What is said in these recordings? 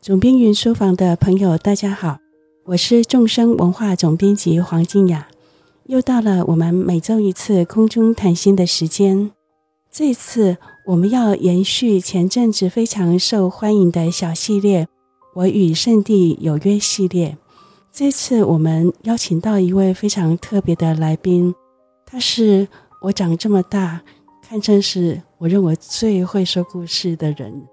总编云书房的朋友，大家好，我是众生文化总编辑黄静雅。又到了我们每周一次空中谈心的时间。这次我们要延续前阵子非常受欢迎的小系列“我与圣地有约”系列。这次我们邀请到一位非常特别的来宾，他是我长这么大堪称是我认为最会说故事的人。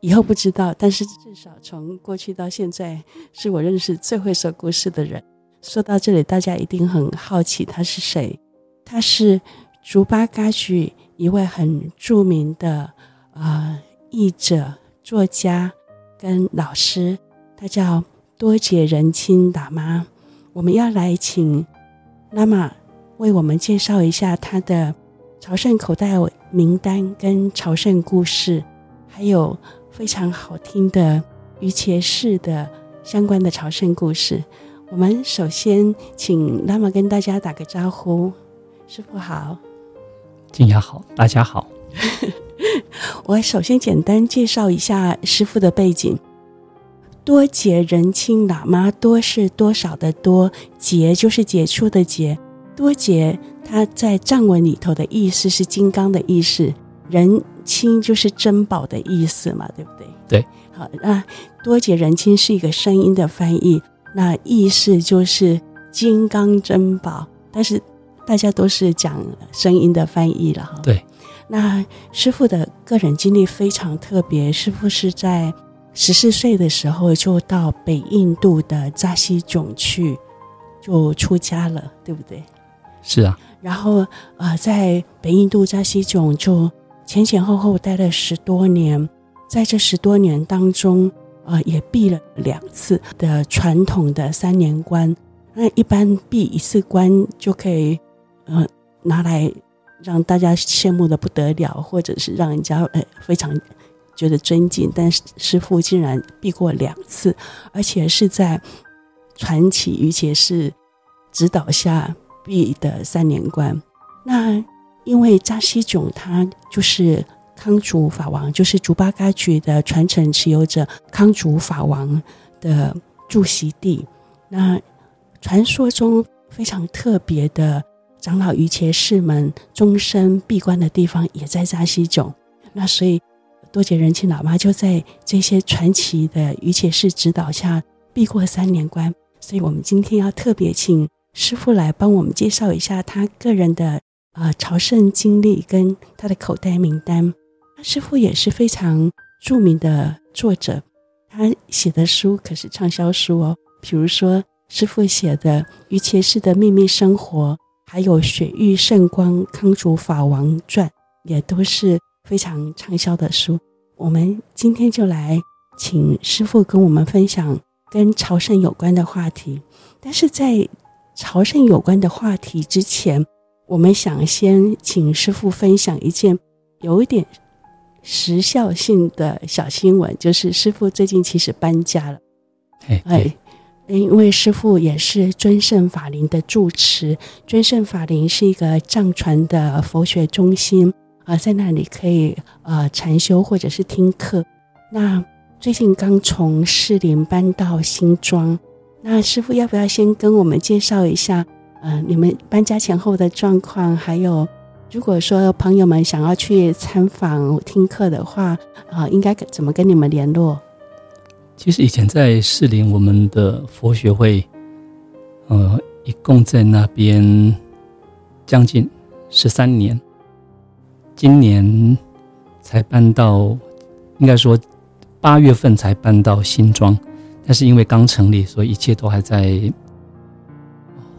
以后不知道，但是至少从过去到现在，是我认识最会说故事的人。说到这里，大家一定很好奇他是谁？他是竹巴嘎举一位很著名的呃译者、作家跟老师，他叫多杰仁钦喇嘛。我们要来请喇嘛为我们介绍一下他的朝圣口袋名单跟朝圣故事，还有。非常好听的瑜伽士的相关的朝圣故事。我们首先请喇嘛跟大家打个招呼，师傅好，静雅好，大家好。我首先简单介绍一下师傅的背景。多杰仁钦喇嘛，多是多少的多，杰就是杰出的杰。多杰他在藏文里头的意思是金刚的意思，仁。钦就是珍宝的意思嘛，对不对？对，好，那多杰仁钦是一个声音的翻译，那意思就是金刚珍宝，但是大家都是讲声音的翻译了哈。对，那师傅的个人经历非常特别，师傅是在十四岁的时候就到北印度的扎西囧去就出家了，对不对？是啊，然后呃，在北印度扎西囧就。前前后后待了十多年，在这十多年当中，呃，也闭了两次的传统的三年关。那一般闭一次关就可以，呃，拿来让大家羡慕的不得了，或者是让人家呃非常觉得尊敬。但是师父竟然闭过两次，而且是在传奇瑜伽士指导下闭的三年关。那。因为扎西囧他就是康竹法王，就是竹八嘎举的传承持有者康竹法王的驻锡地。那传说中非常特别的长老瑜伽士们终身闭关的地方也在扎西囧。那所以多杰仁钦喇嘛就在这些传奇的瑜伽士指导下闭过三年关。所以我们今天要特别请师傅来帮我们介绍一下他个人的。啊、呃，朝圣经历跟他的口袋名单，他师傅也是非常著名的作者，他写的书可是畅销书哦。比如说，师傅写的《瑜伽士的秘密生活》，还有《雪域圣光康竹法王传》，也都是非常畅销的书。我们今天就来请师傅跟我们分享跟朝圣有关的话题，但是在朝圣有关的话题之前。我们想先请师傅分享一件有一点时效性的小新闻，就是师傅最近其实搬家了。哎，哎，因为师傅也是尊胜法林的住持，尊胜法林是一个藏传的佛学中心啊、呃，在那里可以呃禅修或者是听课。那最近刚从士林搬到新庄，那师傅要不要先跟我们介绍一下？嗯、你们搬家前后的状况，还有如果说朋友们想要去参访听课的话，啊、呃，应该怎么跟你们联络？其实以前在士林，我们的佛学会，呃，一共在那边将近十三年，今年才搬到，应该说八月份才搬到新庄，但是因为刚成立，所以一切都还在。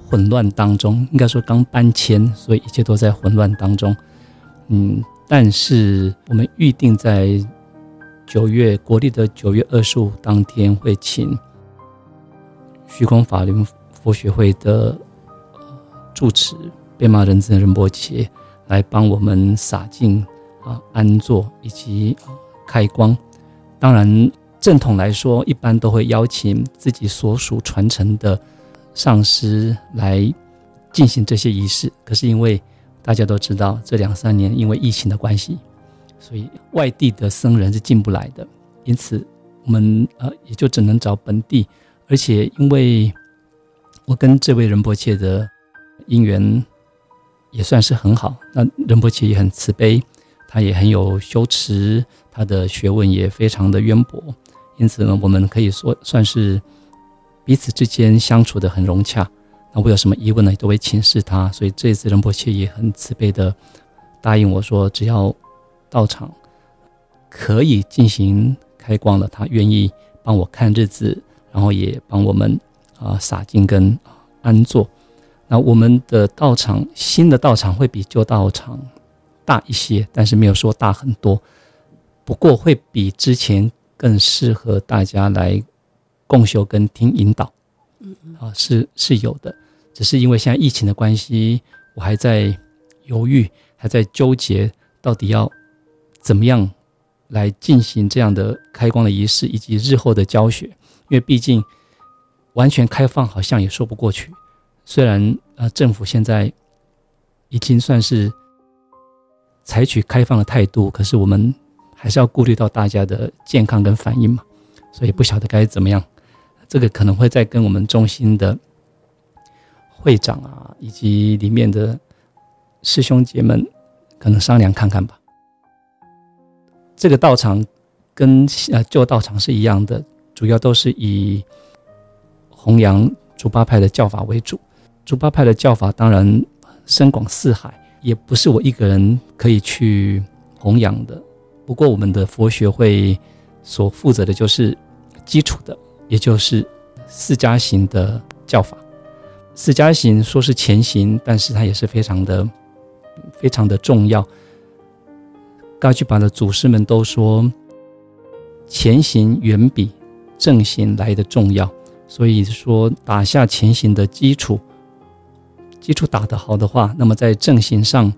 混乱当中，应该说刚搬迁，所以一切都在混乱当中。嗯，但是我们预定在九月国历的九月二十五当天，会请虚空法轮佛学会的住持贝玛仁增仁波切来帮我们洒净啊安座以及开光。当然，正统来说，一般都会邀请自己所属传承的。上师来进行这些仪式，可是因为大家都知道，这两三年因为疫情的关系，所以外地的僧人是进不来的。因此，我们呃也就只能找本地，而且因为我跟这位仁波切的因缘也算是很好，那仁波切也很慈悲，他也很有修持，他的学问也非常的渊博，因此呢，我们可以说算是彼此之间相处得很融洽。那我有什么疑问呢，都会请示他，所以这一次仁波切也很慈悲的答应我说，只要道场可以进行开光了，他愿意帮我看日子，然后也帮我们啊洒金跟安坐。那我们的道场，新的道场会比旧道场大一些，但是没有说大很多。不过会比之前更适合大家来共修跟听引导。嗯嗯，啊是是有的，只是因为现在疫情的关系，我还在犹豫，还在纠结，到底要怎么样来进行这样的开光的仪式，以及日后的教学。因为毕竟完全开放好像也说不过去。虽然呃政府现在已经算是采取开放的态度，可是我们还是要顾虑到大家的健康跟反应嘛，所以不晓得该怎么样。这个可能会再跟我们中心的会长啊，以及里面的师兄姐们可能商量看看吧。这个道场跟呃旧道场是一样的，主要都是以弘扬竹巴派的教法为主。竹巴派的教法当然深广四海，也不是我一个人可以去弘扬的。不过我们的佛学会所负责的就是基础的。也就是四加行的教法，四加行说是前行，但是它也是非常的、非常的重要。噶举巴的祖师们都说，前行远比正行来的重要，所以说打下前行的基础，基础打得好的话，那么在正行上，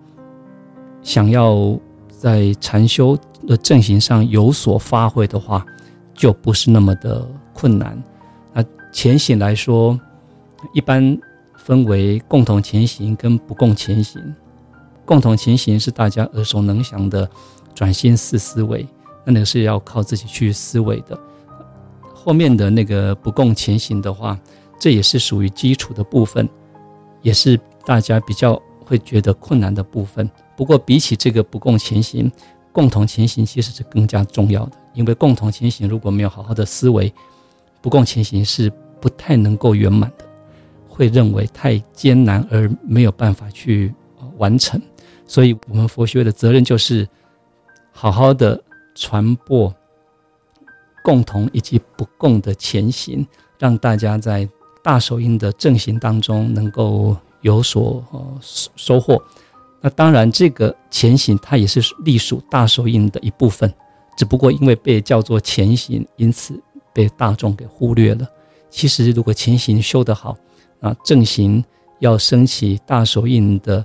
想要在禅修的正行上有所发挥的话，就不是那么的。困难。那前行来说，一般分为共同前行跟不共前行。共同前行是大家耳熟能详的转心四思维，那那个是要靠自己去思维的。后面的那个不共前行的话，这也是属于基础的部分，也是大家比较会觉得困难的部分。不过比起这个不共前行，共同前行其实是更加重要的，因为共同前行如果没有好好的思维。不共前行是不太能够圆满的，会认为太艰难而没有办法去完成，所以我们佛学的责任就是好好的传播共同以及不共的前行，让大家在大手印的正行当中能够有所收获。那当然，这个前行它也是隶属大手印的一部分，只不过因为被叫做前行，因此。被大众给忽略了。其实，如果前行修得好，啊，正行要升起大手印的，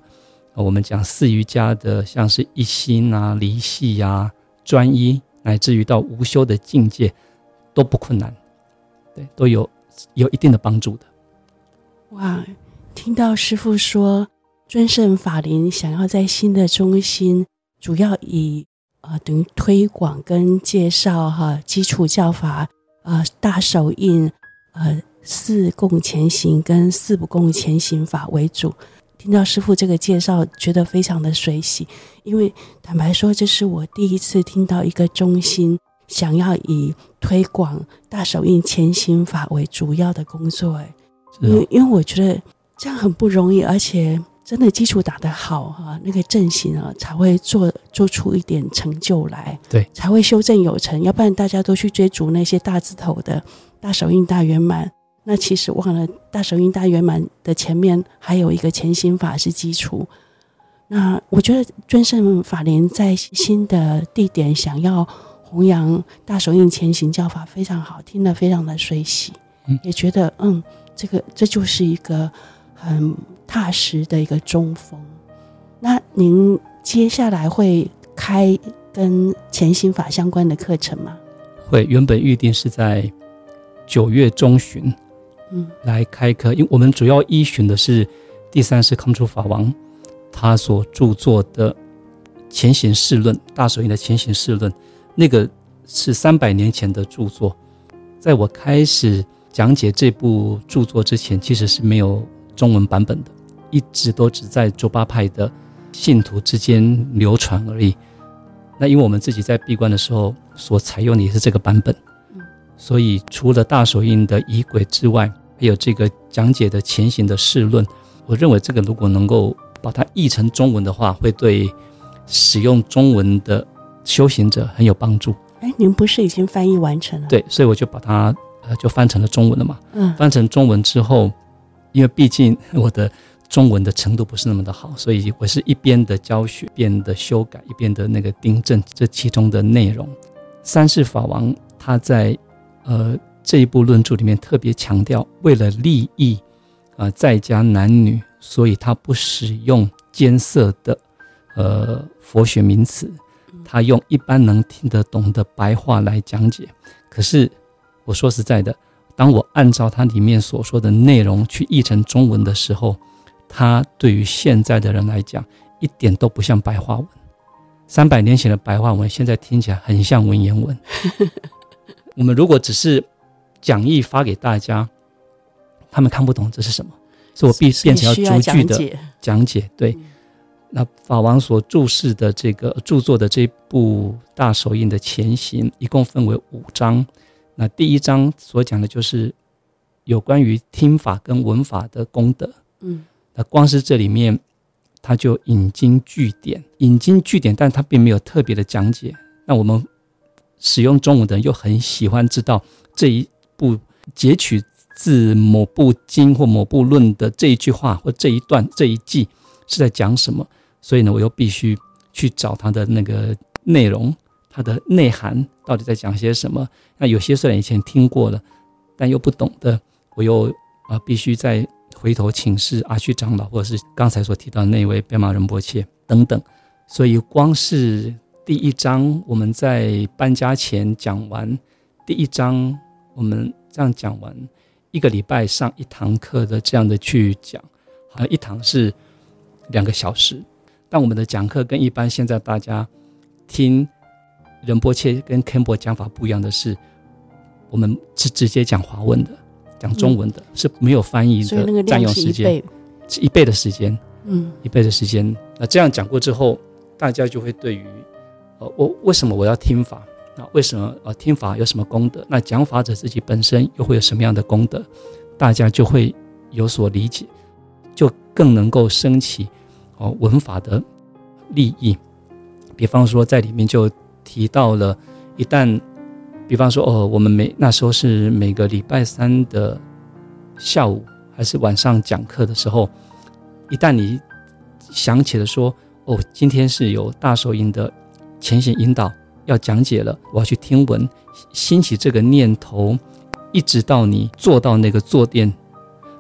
我们讲四瑜伽的，像是一心啊、离系呀、专一，乃至于到无修的境界，都不困难，对，都有有一定的帮助的。哇，听到师父说，尊胜法林想要在新的中心，主要以呃等于推广跟介绍哈基础教法。呃，大手印，呃，四共前行跟四不共前行法为主。听到师傅这个介绍，觉得非常的随喜。因为坦白说，这是我第一次听到一个中心想要以推广大手印前行法为主要的工作。哎，因为因为我觉得这样很不容易，而且。真的基础打得好哈，那个正行啊才会做做出一点成就来，对，才会修正有成。要不然大家都去追逐那些大字头的大手印大圆满，那其实忘了大手印大圆满的前面还有一个前行法是基础。那我觉得尊胜法莲在新的地点想要弘扬大手印前行教法非常好，听得非常的随喜，嗯，也觉得嗯，这个这就是一个很。踏实的一个中锋。那您接下来会开跟前行法相关的课程吗？会，原本预定是在九月中旬，嗯，来开课。因为我们主要依循的是第三世康珠法王他所著作的《前行世论》，大手印的《前行世论》，那个是三百年前的著作，在我开始讲解这部著作之前，其实是没有中文版本的，一直都只在卓巴派的信徒之间流传而已。那因为我们自己在闭关的时候所采用的也是这个版本，所以除了大手印的仪轨之外，还有这个讲解的前行的释论，我认为这个如果能够把它译成中文的话，会对使用中文的修行者很有帮助。哎，您不是已经翻译完成了？对，所以我就把它呃就翻成了中文了嘛。嗯，翻成中文之后，因为毕竟我的中文的程度不是那么的好，所以我是一边的教学，一边的修改，一边的那个订正这其中的内容。三世法王他在呃这一部论著里面特别强调，为了利益啊、呃、在家男女，所以他不使用艰涩的呃佛学名词，他用一般能听得懂的白话来讲解。可是我说实在的，当我按照他里面所说的内容去译成中文的时候，它对于现在的人来讲，一点都不像白话文。三百年前的白话文，现在听起来很像文言文。我们如果只是讲义发给大家，他们看不懂这是什么，所以我必变成要逐句的讲解。对，那法王所注释的这个著作的这部大手印的前行，一共分为五章。那第一章所讲的就是有关于听法跟闻法的功德。嗯。那光是这里面，他就引经据典，引经据典，但他并没有特别的讲解。那我们使用中文的人又很喜欢知道这一部截取自某部经或某部论的这一句话或这一段这一季是在讲什么，所以呢，我又必须去找它的那个内容，它的内涵到底在讲些什么。那有些虽然以前听过了，但又不懂的，我又啊必须在。回头请示阿旭长老，或者是刚才所提到的那位贝玛仁波切等等，所以光是第一章，我们在搬家前讲完第一章，我们这样讲完，一个礼拜上一堂课的这样的去讲，好像一堂是两个小时，但我们的讲课跟一般现在大家听仁波切跟肯博讲法不一样的是，我们是直接讲华文的。讲中文的是没有翻译的，占用时间是一倍的时间，嗯，一倍的时间。那这样讲过之后，大家就会对于，呃，我为什么我要听法？那为什么呃听法有什么功德？那讲法者自己本身又会有什么样的功德？大家就会有所理解，就更能够升起哦文法的利益。比方说，在里面就提到了，一旦。比方说，哦，我们每那时候是每个礼拜三的下午还是晚上讲课的时候，一旦你想起了说，哦，今天是有大手印的前行引导要讲解了，我要去听闻，兴起这个念头，一直到你坐到那个坐垫，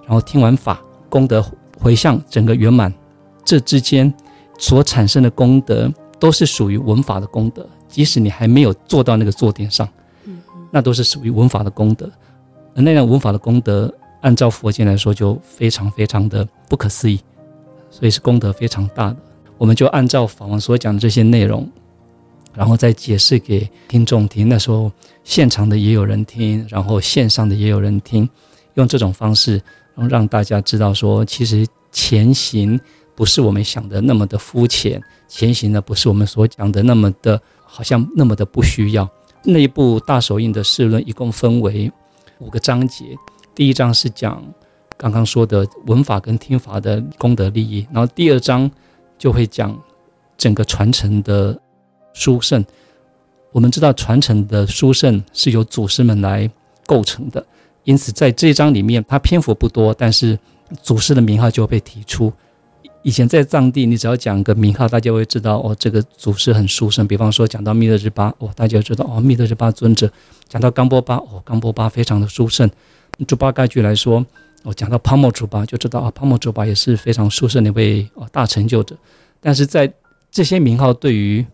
然后听完法，功德回向整个圆满，这之间所产生的功德都是属于闻法的功德，即使你还没有坐到那个坐垫上。那都是属于文法的功德，而那样文法的功德，按照佛经来说，就非常非常的不可思议，所以是功德非常大的。我们就按照法王所讲的这些内容，然后再解释给听众听。那时候现场的也有人听，然后线上的也有人听，用这种方式，然后让大家知道说，其实前行不是我们想的那么的肤浅，前行呢不是我们所讲的那么的，好像那么的不需要。那一部大手印的释论一共分为五个章节，第一章是讲刚刚说的文法跟听法的功德利益，然后第二章就会讲整个传承的殊胜。我们知道传承的殊胜是由祖师们来构成的，因此在这一章里面，它篇幅不多，但是祖师的名号就被提出。以前在藏地，你只要讲个名号，大家会知道哦，这个祖师很殊胜。比方说讲到密勒日巴，哦，大家知道哦，密勒日巴尊者；讲到冈波巴，哦，冈波巴非常的殊胜。猪八戒来说，哦，讲到帕莫猪巴，就知道啊，帕莫猪巴也是非常殊胜的一位哦大成就者。但是在这些名号对于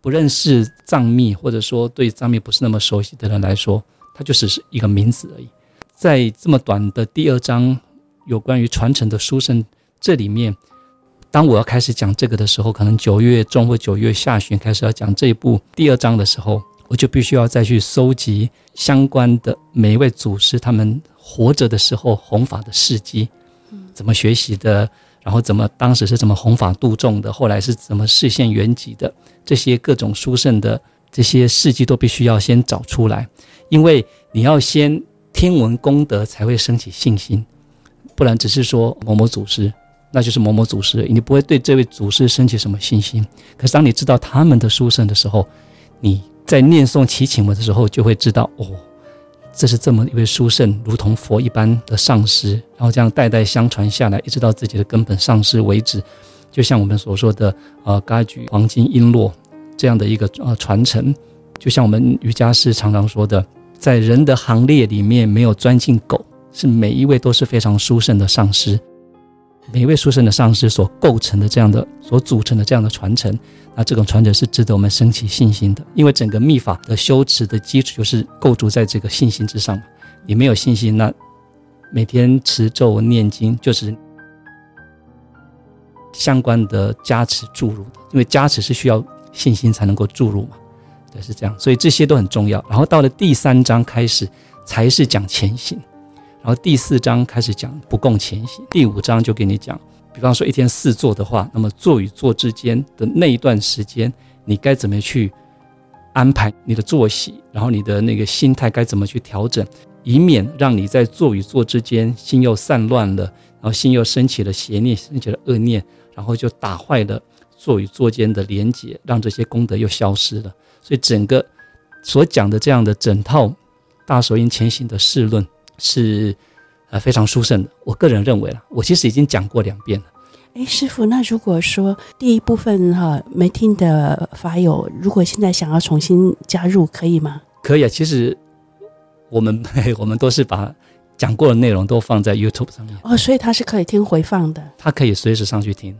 不认识藏密，或者说对藏密不是那么熟悉的人来说，它就只是一个名字而已。在这么短的第二章，有关于传承的殊胜。这里面，当我要开始讲这个的时候，可能九月中或九月下旬开始要讲这一部第二章的时候，我就必须要再去搜集相关的每一位祖师他们活着的时候弘法的事迹，怎么学习的，然后怎么当时是怎么弘法度众的，后来是怎么示现圆寂的，这些各种殊胜的这些事迹都必须要先找出来，因为你要先听闻功德才会升起信心，不然只是说某某祖师，那就是某某祖师，你不会对这位祖师升起什么信心。可是当你知道他们的殊胜的时候，你在念诵祈请文的时候，就会知道哦，这是这么一位殊胜，如同佛一般的上师，然后这样代代相传下来，一直到自己的根本上师为止。就像我们所说的，呃，嘎举黄金璎珞这样的一个呃传承，就像我们瑜伽师常常说的，在人的行列里面没有钻进狗，是每一位都是非常殊胜的上师。每一位书生的上师所构成的这样的、所组成的这样的传承，那这种传承是值得我们升起信心的。因为整个密法的修持的基础就是构筑在这个信心之上。你没有信心，那每天持咒念经就是相关的加持注入的。因为加持是需要信心才能够注入嘛，对，是这样。所以这些都很重要。然后到了第三章开始，才是讲前行。然后第四章开始讲不共前行，第五章就给你讲，比方说一天四坐的话，那么坐与坐之间的那一段时间，你该怎么去安排你的作息，然后你的那个心态该怎么去调整，以免让你在坐与坐之间心又散乱了，然后心又升起了邪念，升起了恶念，然后就打坏了坐与坐间的连结，让这些功德又消失了。所以整个所讲的这样的整套大手印前行的释论。是，呃，非常殊胜的。我个人认为了，我其实已经讲过两遍了。哎，师傅，那如果说第一部分哈、啊、没听的法友，如果现在想要重新加入，可以吗？可以啊。其实我们 我们都是把讲过的内容都放在 YouTube 上面。哦，所以它是可以听回放的。它可以随时上去听。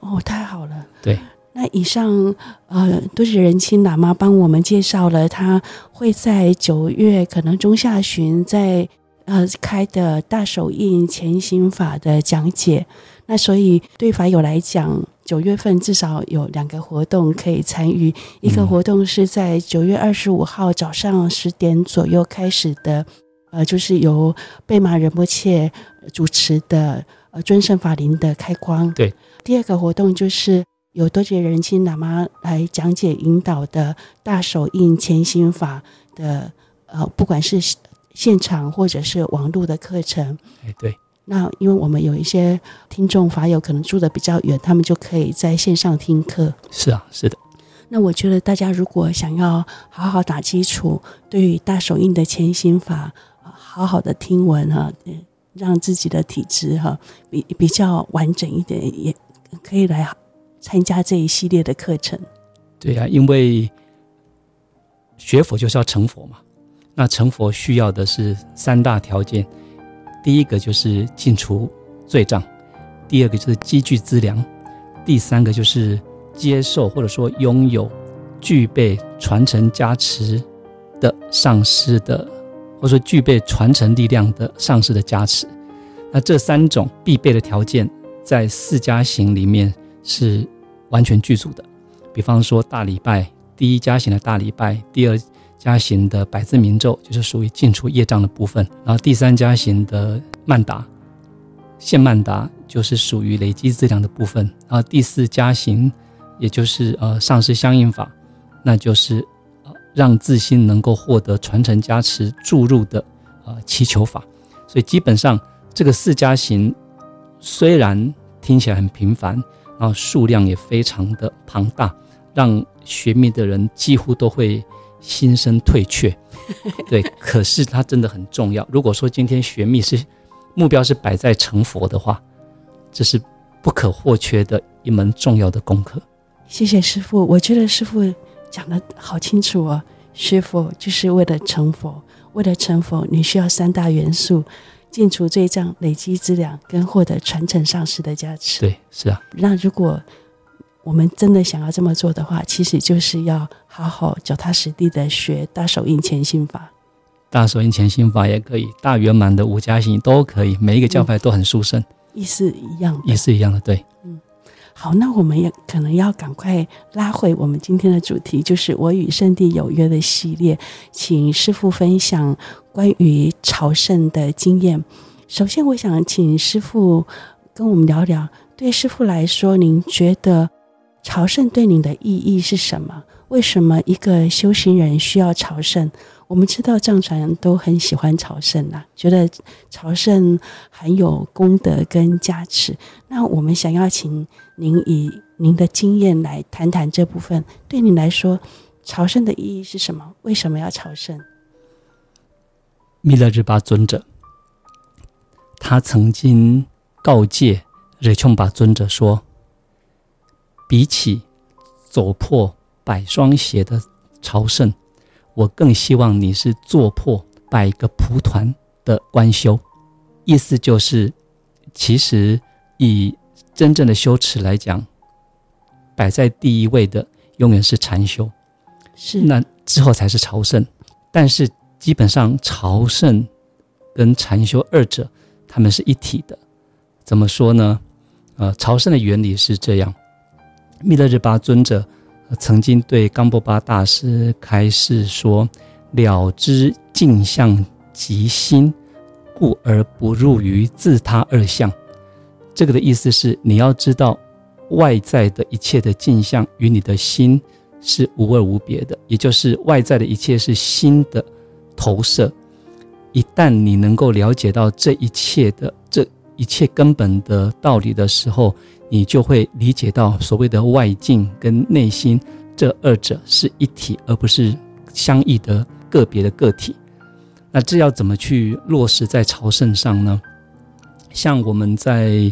哦，太好了。对。那以上呃，都是仁钦喇嘛帮我们介绍了，他会在九月可能中下旬在。呃，开的大手印前行法的讲解，那所以对法友来讲，九月份至少有两个活动可以参与。一个活动是在九月二十五号早上十点左右开始的，呃，就是由贝玛仁波切主持的呃尊圣法林的开光。对。第二个活动就是由多杰仁钦喇嘛来讲解引导的大手印前行法的，呃，不管是。现场或者是网络的课程，哎，对。那因为我们有一些听众法友可能住的比较远，他们就可以在线上听课。是啊，是的。那我觉得大家如果想要好好打基础，对于大手印的前行法，好好的听闻哈，让自己的体质哈比比较完整一点，也可以来参加这一系列的课程。对呀、啊，因为学佛就是要成佛嘛。那成佛需要的是三大条件，第一个就是净除罪障，第二个就是积聚资粮，第三个就是接受或者说拥有具备传承加持的上师的，或者说具备传承力量的上师的加持。那这三种必备的条件，在四加行里面是完全具足的。比方说大礼拜，第一加行的大礼拜，第二。加行的百字明咒就是属于净除业障的部分，然后第三加行的曼达现曼达就是属于累积资粮的部分，然后第四加行也就是呃上师相应法，那就是呃让自心能够获得传承加持注入的呃祈求法，所以基本上这个四加行虽然听起来很平凡，然后数量也非常的庞大，让学密的人几乎都会。心生退却，对，可是它真的很重要。如果说今天学密是目标是摆在成佛的话，这是不可或缺的一门重要的功课。谢谢师傅，我觉得师傅讲的好清楚哦。学佛就是为了成佛，为了成佛，你需要三大元素：净除罪障、累积资粮，跟获得传承上师的加持。对，是啊。那如果我们真的想要这么做的话，其实就是要好好脚踏实地的学大手印前行法。大手印前行法也可以，大圆满的五加行都可以，每一个教派都很殊胜，意思一样，意思一样的，对。嗯，好，那我们也可能要赶快拉回我们今天的主题，就是我与圣地有约的系列，请师傅分享关于朝圣的经验。首先，我想请师傅跟我们聊聊，对师傅来说，您觉得朝圣对您的意义是什么？为什么一个修行人需要朝圣？我们知道藏传人都很喜欢朝圣呐，觉得朝圣很有功德跟加持。那我们想要请您以您的经验来谈谈这部分。对你来说，朝圣的意义是什么？为什么要朝圣？弥勒日巴尊者，他曾经告诫惹琼巴尊者说：“比起走破百双鞋的朝圣。”我更希望你是做破百个蒲团的观修，意思就是，其实以真正的修持来讲，摆在第一位的永远是禅修，是那之后才是朝圣。但是基本上朝圣跟禅修二者他们是一体的。怎么说呢？呃，朝圣的原理是这样，密勒日巴尊者。曾经对冈波巴大师开示说：“了知镜相即心，故而不入于自他二相。”这个的意思是，你要知道外在的一切的镜像与你的心是无二无别的，也就是外在的一切是心的投射。一旦你能够了解到这一切的这一切根本的道理的时候，你就会理解到所谓的外境跟内心这二者是一体，而不是相异的个别的个体。那这要怎么去落实在朝圣上呢？像我们在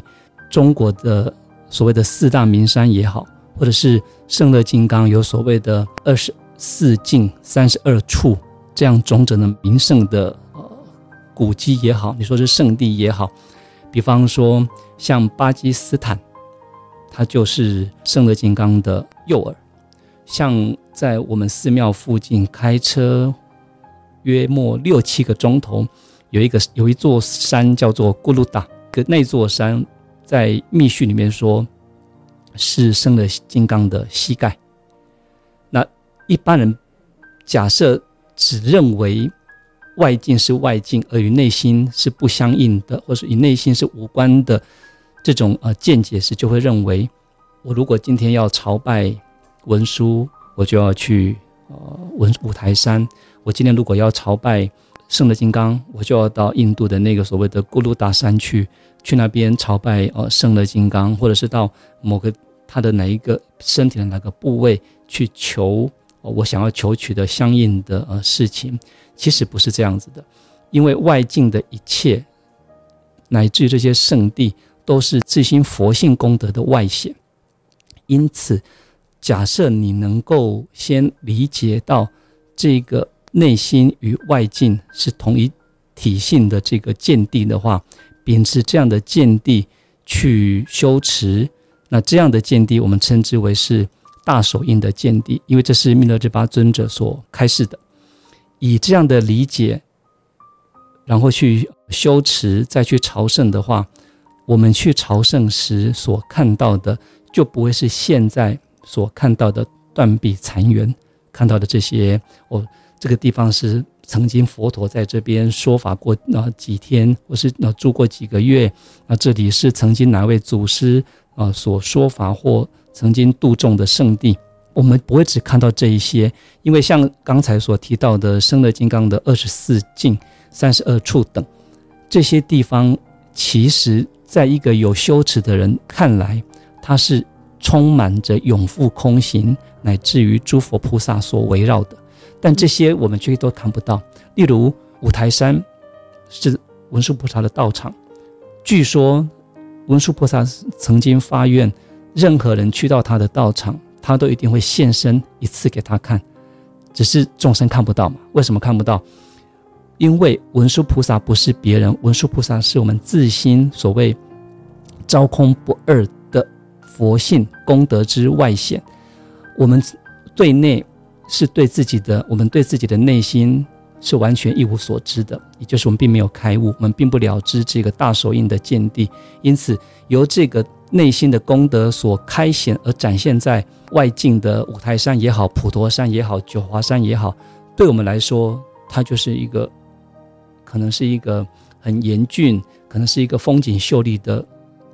中国的所谓的四大名山也好，或者是圣乐金刚有所谓的二十四境三十二处这样种种的名胜的呃古迹也好，你说是圣地也好，比方说像巴基斯坦。它就是圣乐金刚的右耳，像在我们寺庙附近开车约莫六七个钟头，有一个有一座山叫做咕噜达，跟那座山在密续里面说是胜乐金刚的膝盖。那一般人假设只认为外境是外境，而与内心是不相应的，或是与内心是无关的。这种呃见解时，就会认为，我如果今天要朝拜文殊，我就要去呃文五台山；我今天如果要朝拜圣乐金刚，我就要到印度的那个所谓的咕噜达山去，去那边朝拜呃圣乐金刚，或者是到某个他的哪一个身体的哪个部位去求，呃，我想要求取的相应的呃事情，其实不是这样子的，因为外境的一切，乃至于这些圣地。都是自心佛性功德的外显，因此，假设你能够先理解到这个内心与外境是同一体性的这个见地的话，秉持这样的见地去修持，那这样的见地我们称之为是大手印的见地，因为这是密勒日巴尊者所开示的。以这样的理解，然后去修持，再去朝圣的话。我们去朝圣时所看到的，就不会是现在所看到的断壁残垣，看到的这些。哦，这个地方是曾经佛陀在这边说法过啊几天，或是啊住过几个月。那，这里是曾经哪位祖师啊所说法或曾经度众的圣地。我们不会只看到这一些，因为像刚才所提到的生乐金刚的二十四境、三十二处等这些地方，其实。在一个有羞耻的人看来，他是充满着永复空行，乃至于诸佛菩萨所围绕的。但这些我们却都看不到。例如五台山是文殊菩萨的道场，据说文殊菩萨曾经发愿，任何人去到他的道场，他都一定会现身一次给他看，只是众生看不到嘛？为什么看不到？因为文殊菩萨不是别人，文殊菩萨是我们自心所谓昭空不二的佛性功德之外显。我们对内是对自己的，我们对自己的内心是完全一无所知的，也就是我们并没有开悟，我们并不了知这个大手印的见地。因此，由这个内心的功德所开显而展现在外境的五台山也好，普陀山也好，九华山也好，对我们来说，它就是一个可能是一个很严峻，可能是一个风景秀丽的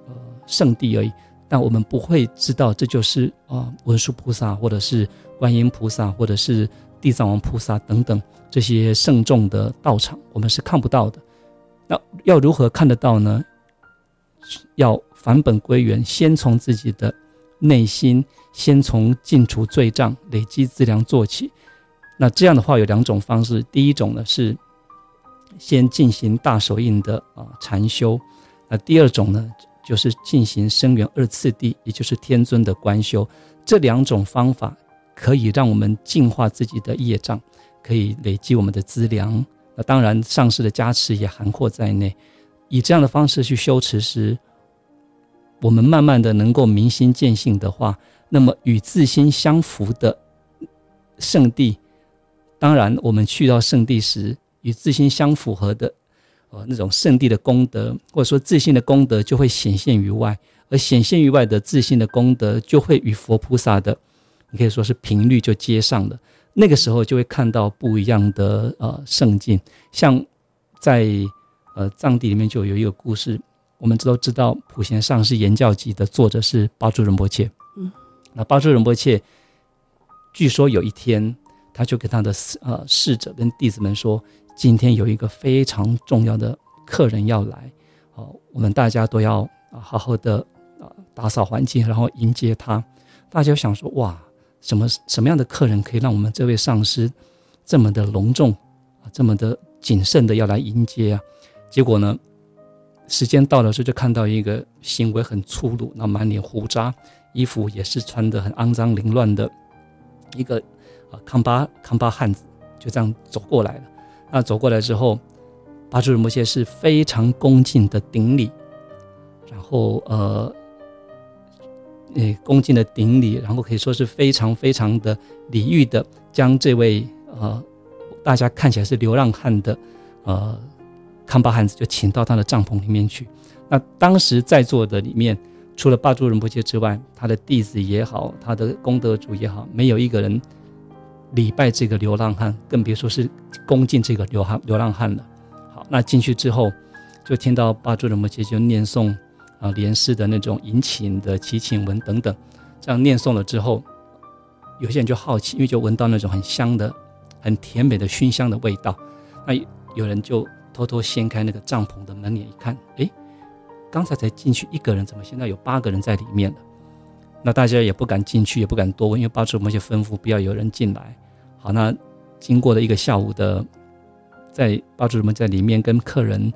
呃圣地而已。但我们不会知道这就是啊文殊菩萨，或者是观音菩萨，或者是地藏王菩萨等等这些圣众的道场，我们是看不到的。那要如何看得到呢？要返本归元，先从自己的内心，先从净除罪障、累积资粮做起。那这样的话有两种方式，第一种呢是先进行大手印的啊禅修，那第二种呢就是进行声闻二次第，也就是天尊的观修。这两种方法可以让我们净化自己的业障，可以累积我们的资粮。那当然，上师的加持也涵括在内。以这样的方式去修持时，我们慢慢的能够明心见性的话，那么与自心相符的圣地，当然我们去到圣地时，与自心相符合的，呃，那种圣地的功德，或者说自信的功德就会显现于外，而显现于外的自信的功德，就会与佛菩萨的，你可以说是频率就接上了。那个时候就会看到不一样的呃圣境，像在呃藏地里面就有一个故事，我们都知道普贤上师言教集的作者是巴珠仁波切，嗯，那巴珠仁波切据说有一天他就跟他的呃侍者跟弟子们说，今天有一个非常重要的客人要来，哦，我们大家都要啊好好的啊打扫环境，然后迎接他。大家想说哇。什么什么样的客人可以让我们这位上司这么的隆重啊，这么的谨慎的要来迎接啊？结果呢，时间到了时候就看到一个行为很粗鲁，那满脸胡渣，衣服也是穿得很肮脏凌乱的一个啊康巴康巴汉子，就这样走过来了。那走过来之后，巴珠仁波切是非常恭敬的顶礼，然后呃。诶，恭敬的顶礼，然后可以说是非常非常的礼遇的，将这位呃，大家看起来是流浪汉的呃康巴汉子就请到他的帐篷里面去。那当时在座的里面，除了巴珠仁波切之外，他的弟子也好，他的功德主也好，没有一个人礼拜这个流浪汉，更别说是恭敬这个流浪流浪汉了。好，那进去之后，就听到巴珠仁波切就念诵。啊，莲师的那种迎请的祈请文等等，这样念诵了之后，有些人就好奇，因为就闻到那种很香的、很甜美的熏香的味道。那有人就偷偷掀开那个帐篷的门帘一看，诶，刚才才进去一个人，怎么现在有八个人在里面了？那大家也不敢进去，也不敢多问，因为巴珠仁波切吩咐不要有人进来。好，那经过了一个下午的，在巴珠仁波切在里面跟客人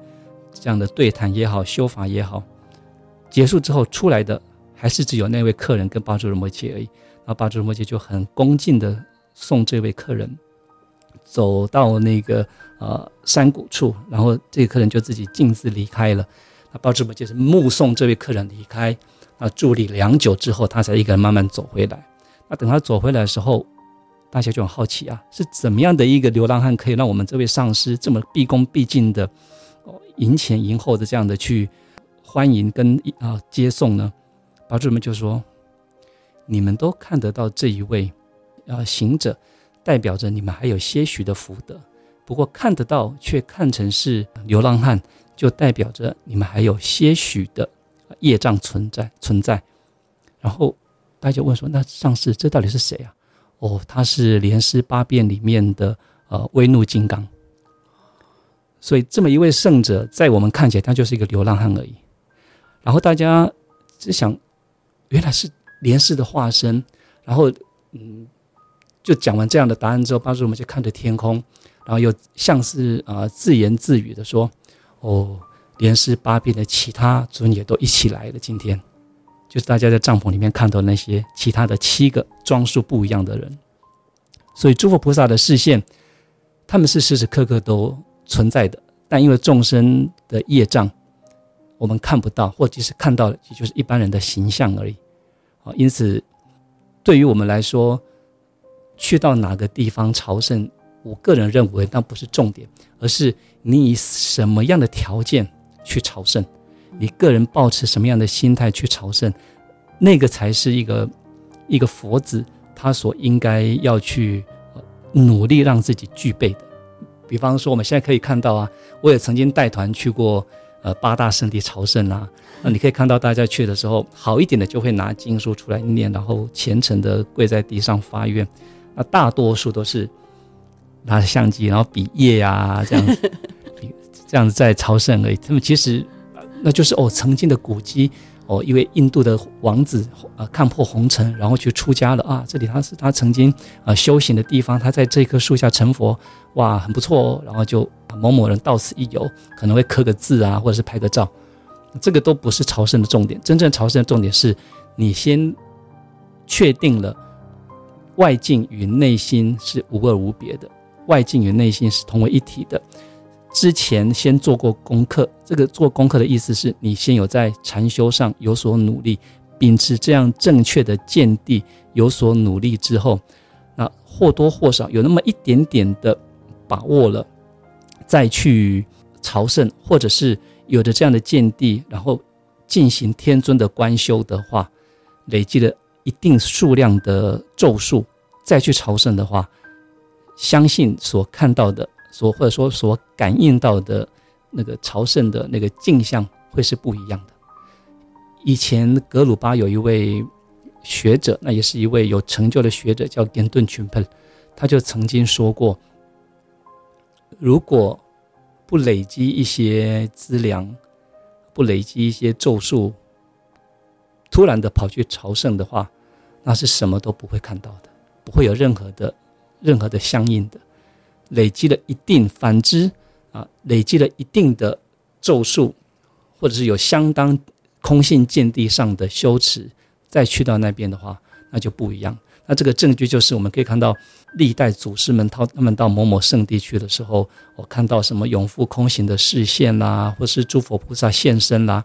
这样的对谈也好，修法也好。结束之后出来的还是只有那位客人跟巴珠仁波切而已，那巴珠仁波切就很恭敬的送这位客人走到那个呃山谷处，然后这个客人就自己径自离开了。那巴珠仁波切是目送这位客人离开，啊，伫立良久之后，他才一个人慢慢走回来。那等他走回来的时候，大家就很好奇啊，是怎么样的一个流浪汉可以让我们这位上司这么毕恭毕敬的哦迎前迎后的这样的去。欢迎跟啊接送呢，巴珠们就说：“你们都看得到这一位啊行者，代表着你们还有些许的福德。不过看得到却看成是流浪汉，就代表着你们还有些许的业障存在存在。”然后大家就问说：“那上师，这到底是谁啊？”哦，他是莲师八变里面的呃威怒金刚。所以这么一位圣者，在我们看起来，他就是一个流浪汉而已。然后大家只想，原来是莲师的化身。然后，嗯，就讲完这样的答案之后，巴珠仁波切看着天空，然后又像是啊、呃、自言自语的说：“哦，连师八变的其他尊也都一起来了。今天，就是大家在帐篷里面看到那些其他的七个装束不一样的人。所以诸佛菩萨的视线，他们是时时刻刻都存在的，但因为众生的业障。”我们看不到，或即使看到了，也就是一般人的形象而已。啊，因此，对于我们来说，去到哪个地方朝圣，我个人认为那不是重点，而是你以什么样的条件去朝圣。你个人抱持什么样的心态去朝圣，那个才是一个一个佛子他所应该要去努力让自己具备的。比方说，我们现在可以看到啊，我也曾经带团去过呃八大圣地朝圣啊。那你可以看到大家去的时候，好一点的就会拿经书出来念，然后虔诚的跪在地上发愿。那大多数都是拿着相机，然后比耶呀这样子，这样子在朝圣而已。他们其实那就是哦，曾经的古迹哦，一位印度的王子啊，看破红尘，然后去出家了啊。这里他是他曾经啊修行的地方，他在这棵树下成佛，哇，很不错哦。然后就某某人到此一游，可能会刻个字啊，或者是拍个照。这个都不是朝圣的重点，真正朝圣的重点是你先确定了。外境与内心是无二无别的，外境与内心是同为一体的。之前先做过功课，这个做功课的意思是你先有在禅修上有所努力，秉持这样正确的见地有所努力之后，那或多或少有那么一点点的把握了，再去朝圣，或者是有着这样的见地，然后进行天尊的观修的话，累积了。一定数量的咒术，再去朝圣的话，相信所看到的，所或者说所感应到的那个朝圣的那个镜像会是不一样的。以前格鲁巴有一位学者，那也是一位有成就的学者，叫根顿群喷，他就曾经说过，如果不累积一些资粮，不累积一些咒术。突然的跑去朝圣的话，那是什么都不会看到的，不会有任何的、任何的相应的累积了一定。反之啊，累积了一定的咒术，或者是有相当空性见地上的修持，再去到那边的话，那就不一样。那这个证据就是我们可以看到历代祖师们他他们到某某圣地去的时候，我看到什么永复空行的视线啦，或是诸佛菩萨现身啦，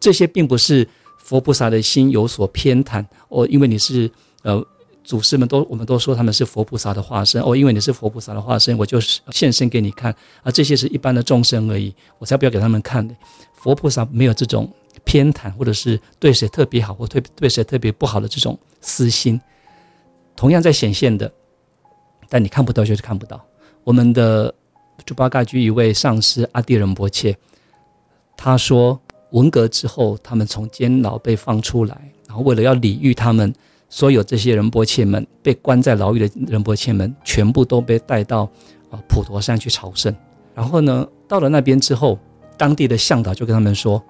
这些并不是。佛菩萨的心有所偏袒哦，因为你是呃祖师们都我们都说他们是佛菩萨的化身哦，因为你是佛菩萨的化身，我就是现身给你看啊，这些是一般的众生而已，我才不要给他们看的。佛菩萨没有这种偏袒，或者是对谁特别好或对对谁特别不好的这种私心，同样在显现的，但你看不到就是看不到。我们的猪八戒居一位上师阿底仁波切，他说。文革之后，他们从监牢被放出来，然后为了要礼遇他们，所有这些仁波切们被关在牢狱的仁波切们，全部都被带到啊普陀山去朝圣。然后呢，到了那边之后，当地的向导就跟他们说，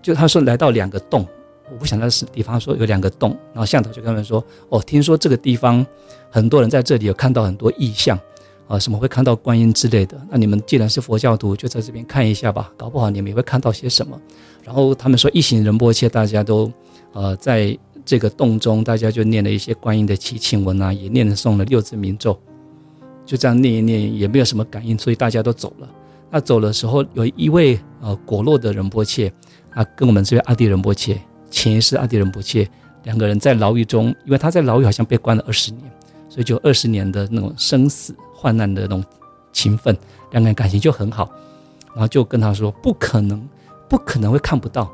就他说来到两个洞，我不想在是地方说有两个洞，然后向导就跟他们说，哦，听说这个地方很多人在这里有看到很多异象。啊，什么会看到观音之类的？那你们既然是佛教徒，就在这边看一下吧，搞不好你们也会看到些什么。然后他们说，一行仁波切，大家都，呃，在这个洞中，大家就念了一些观音的祈请文啊，也念了诵了六字明咒，就这样念一念，也没有什么感应，所以大家都走了。那走的时候，有一位呃果洛的仁波切啊，跟我们这位阿底仁波切，前一世阿底仁波切，两个人在牢狱中，因为他在牢狱好像被关了二十年，所以就二十年的那种生死。患难的那种情分，两个人感情就很好，然后就跟他说：“不可能，不可能会看不到，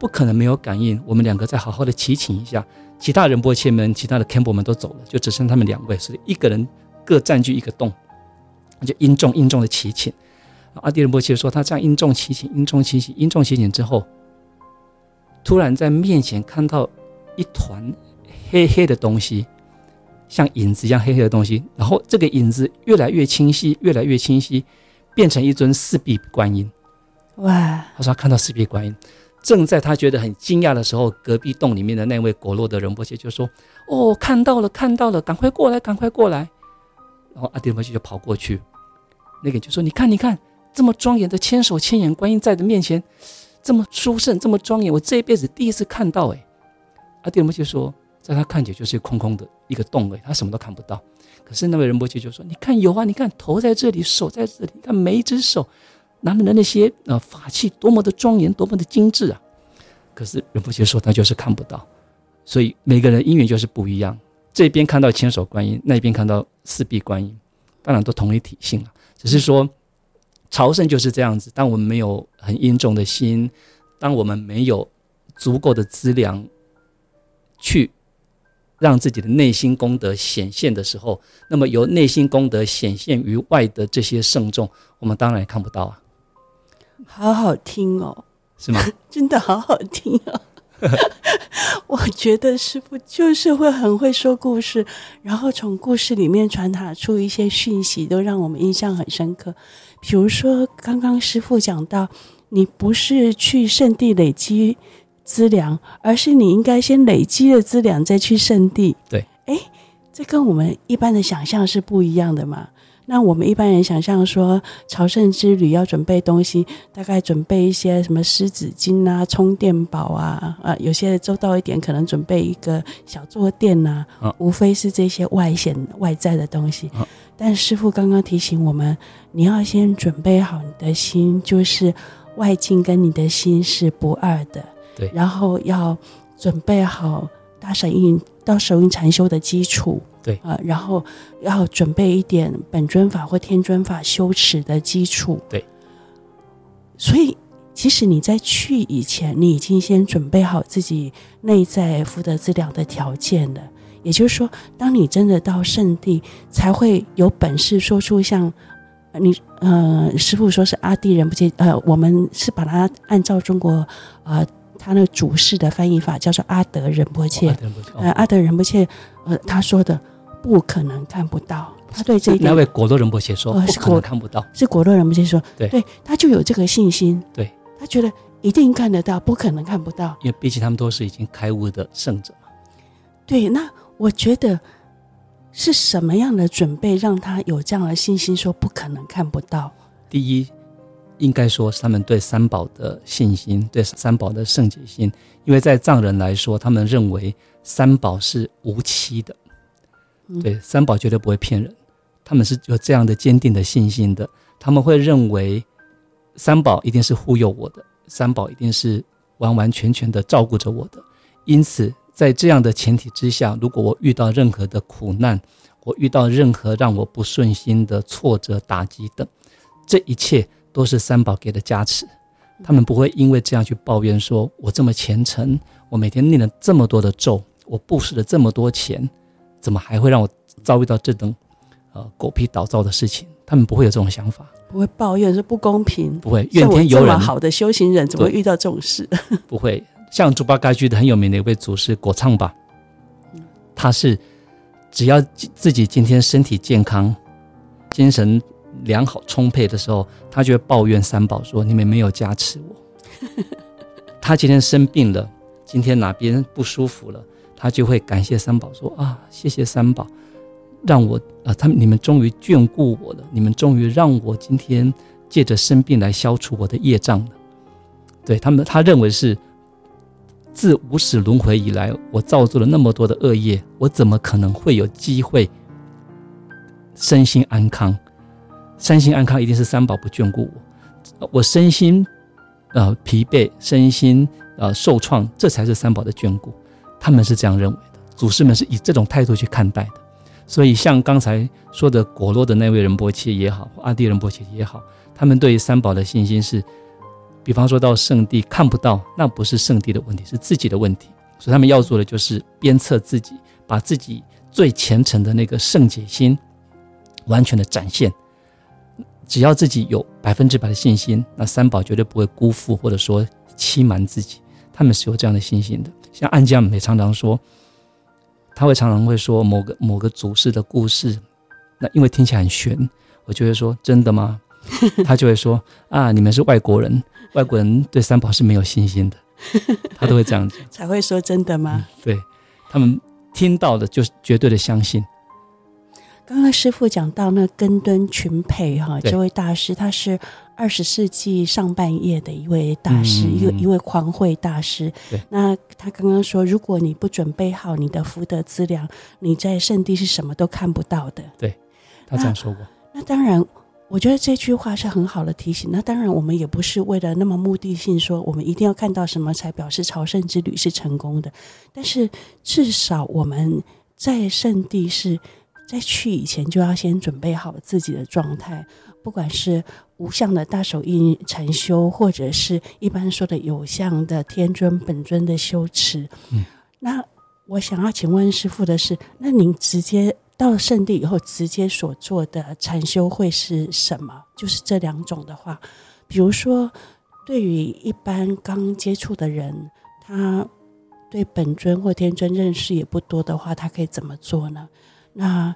不可能没有感应。我们两个再好好的祈请一下。”其他仁波切们、其他的 cambo 们都走了，就只剩他们两位，所以一个人各占据一个洞，就殷重殷重的祈请。阿迪仁波切说：“他这样殷重祈请，殷重祈请，殷重祈请之后，突然在面前看到一团黑黑的东西。”像影子一样黑黑的东西，然后这个影子越来越清晰，越来越清晰，变成一尊四臂观音。哇！他说他看到四臂观音，正在他觉得很惊讶的时候，隔壁洞里面的那位果洛的仁波切就说：“哦，看到了，看到了，赶快过来，赶快过来。”然后阿底仁波切就跑过去，那个就说：“你看，你看，这么庄严的千手千眼观音在的面前，这么殊胜，这么庄严，我这一辈子第一次看到。”哎，阿底仁波切说。在他看起来就是空空的一个洞哎，他什么都看不到。可是那位仁波切就说：“你看有啊，你看头在这里，手在这里，他每一只手拿的那些呃法器多么的庄严，多么的精致啊！”可是仁波切说他就是看不到，所以每个人因缘就是不一样。这边看到千手观音，那边看到四臂观音，当然都同一体性了。只是说朝圣就是这样子，当我们没有很殷重的心。当我们没有足够的资粮去让自己的内心功德显现的时候，那么由内心功德显现于外的这些圣众，我们当然也看不到啊。好好听哦，是吗？真的好好听哦。我觉得师傅就是会很会说故事，然后从故事里面传达出一些讯息，都让我们印象很深刻。比如说，刚刚师傅讲到，你不是去圣地累积。资粮，而是你应该先累积了资粮，再去圣地。对，哎，这跟我们一般的想象是不一样的嘛。那我们一般人想象说，朝圣之旅要准备东西，大概准备一些什么湿纸巾啊、充电宝啊，啊，有些周到一点，可能准备一个小坐垫呐、啊，啊、无非是这些外显外在的东西。啊、但师傅刚刚提醒我们，你要先准备好你的心，就是外境跟你的心是不二的。对，然后要准备好大手印到手印禅修的基础，对啊、呃，然后要准备一点本尊法或天尊法修持的基础，对。所以，其实你在去以前，你已经先准备好自己内在福德资粮的条件了。也就是说，当你真的到圣地，才会有本事说出像你呃师傅说是阿底仁不切，呃，我们是把它按照中国呃。他那个主事的翻译法叫做阿德仁波切，呃，阿德仁波切，呃，他说的不可能看不到，他对这一点，那位果洛仁波切说，不可能看不到，是果洛仁波切说，对，对，他就有这个信心，对，他觉得一定看得到，不可能看不到，因为毕竟他们都是已经开悟的圣者嘛。对，那我觉得是什么样的准备让他有这样的信心，说不可能看不到？第一。应该说是他们对三宝的信心，对三宝的圣洁心，因为在藏人来说，他们认为三宝是无期的，对，三宝绝对不会骗人，他们是有这样的坚定的信心的。他们会认为三宝一定是护佑我的，三宝一定是完完全全的照顾着我的。因此，在这样的前提之下，如果我遇到任何的苦难，我遇到任何让我不顺心的挫折、打击等，这一切。都是三宝给的加持，他们不会因为这样去抱怨说：“我这么虔诚，我每天念了这么多的咒，我布施了这么多钱，怎么还会让我遭遇到这种呃狗屁倒灶的事情？”他们不会有这种想法，不会抱怨是不公平，不会怨天尤人。好的修行人怎么会遇到这种事？不会，像猪八戒居的很有名的一位祖师果怅吧，他是只要自己今天身体健康，精神。良好充沛的时候，他就会抱怨三宝说：“你们没有加持我。”他今天生病了，今天哪边不舒服了，他就会感谢三宝说：“啊，谢谢三宝，让我啊，他们你们终于眷顾我了，你们终于让我今天借着生病来消除我的业障了。”对他们，他认为是自无始轮回以来，我造作了那么多的恶业，我怎么可能会有机会身心安康？身心安康一定是三宝不眷顾我，我身心呃疲惫，身心呃受创，这才是三宝的眷顾。他们是这样认为的，祖师们是以这种态度去看待的。所以像刚才说的果洛的那位仁波切也好，阿底仁波切也好，他们对三宝的信心是，比方说到圣地看不到，那不是圣地的问题，是自己的问题。所以他们要做的就是鞭策自己，把自己最虔诚的那个圣洁心完全的展现。只要自己有百分之百的信心，那三宝绝对不会辜负或者说欺瞒自己。他们是有这样的信心的。像安江也常常说，他会常常会说某个某个祖师的故事，那因为听起来很玄，我就会说真的吗？他就会说啊，你们是外国人，外国人对三宝是没有信心的，他都会这样子 才会说真的吗？嗯、对，他们听到的就绝对的相信。刚刚师傅讲到那根敦群培哈，对这位大师他是二十世纪上半叶的一位大师，嗯、一个一位狂慧大师。那他刚刚说，如果你不准备好你的福德资粮，你在圣地是什么都看不到的。对，他这样说过。那，那当然，我觉得这句话是很好的提醒。那当然，我们也不是为了那么目的性说，我们一定要看到什么才表示朝圣之旅是成功的。但是至少我们在圣地是。在去以前就要先准备好自己的状态，不管是无相的大手印禅修，或者是一般说的有相的天尊本尊的修持。嗯，那我想要请问师傅的是，那您直接到了圣地以后，直接所做的禅修会是什么？就是这两种的话，比如说对于一般刚接触的人，他对本尊或天尊认识也不多的话，他可以怎么做呢？那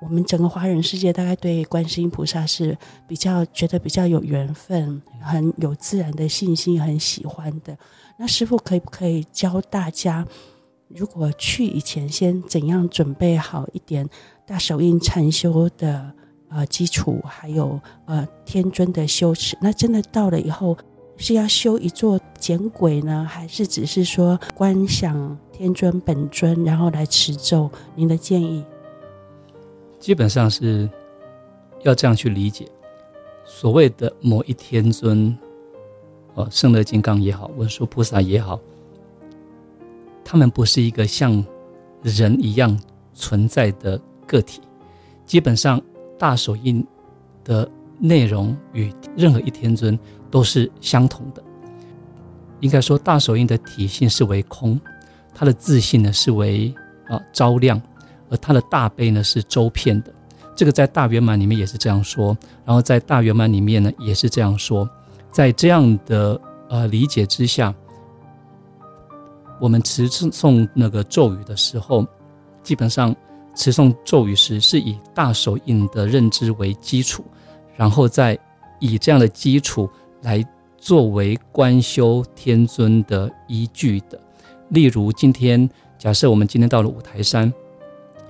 我们整个华人世界大概对观世音菩萨是比较觉得比较有缘分，很有自然的信心，很喜欢的。那师傅可不可以教大家，如果去以前先怎样准备好一点大手印禅修的呃基础，还有呃天尊的修持？那真的到了以后是要修一座简轨呢，还是只是说观想天尊本尊，然后来持咒？您的建议？基本上是要这样去理解，所谓的某一天尊，哦，圣乐金刚也好，文殊菩萨也好，他们不是一个像人一样存在的个体。基本上，大手印的内容与任何一天尊都是相同的。应该说，大手印的体性是为空，它的自性呢是为啊昭亮。而它的大悲呢是周遍的，这个在大圆满里面也是这样说，然后在大圆满里面呢也是这样说，在这样的呃理解之下，我们持诵那个咒语的时候，基本上持诵咒语时是以大手印的认知为基础，然后再以这样的基础来作为观修天尊的依据的。例如今天假设我们今天到了五台山。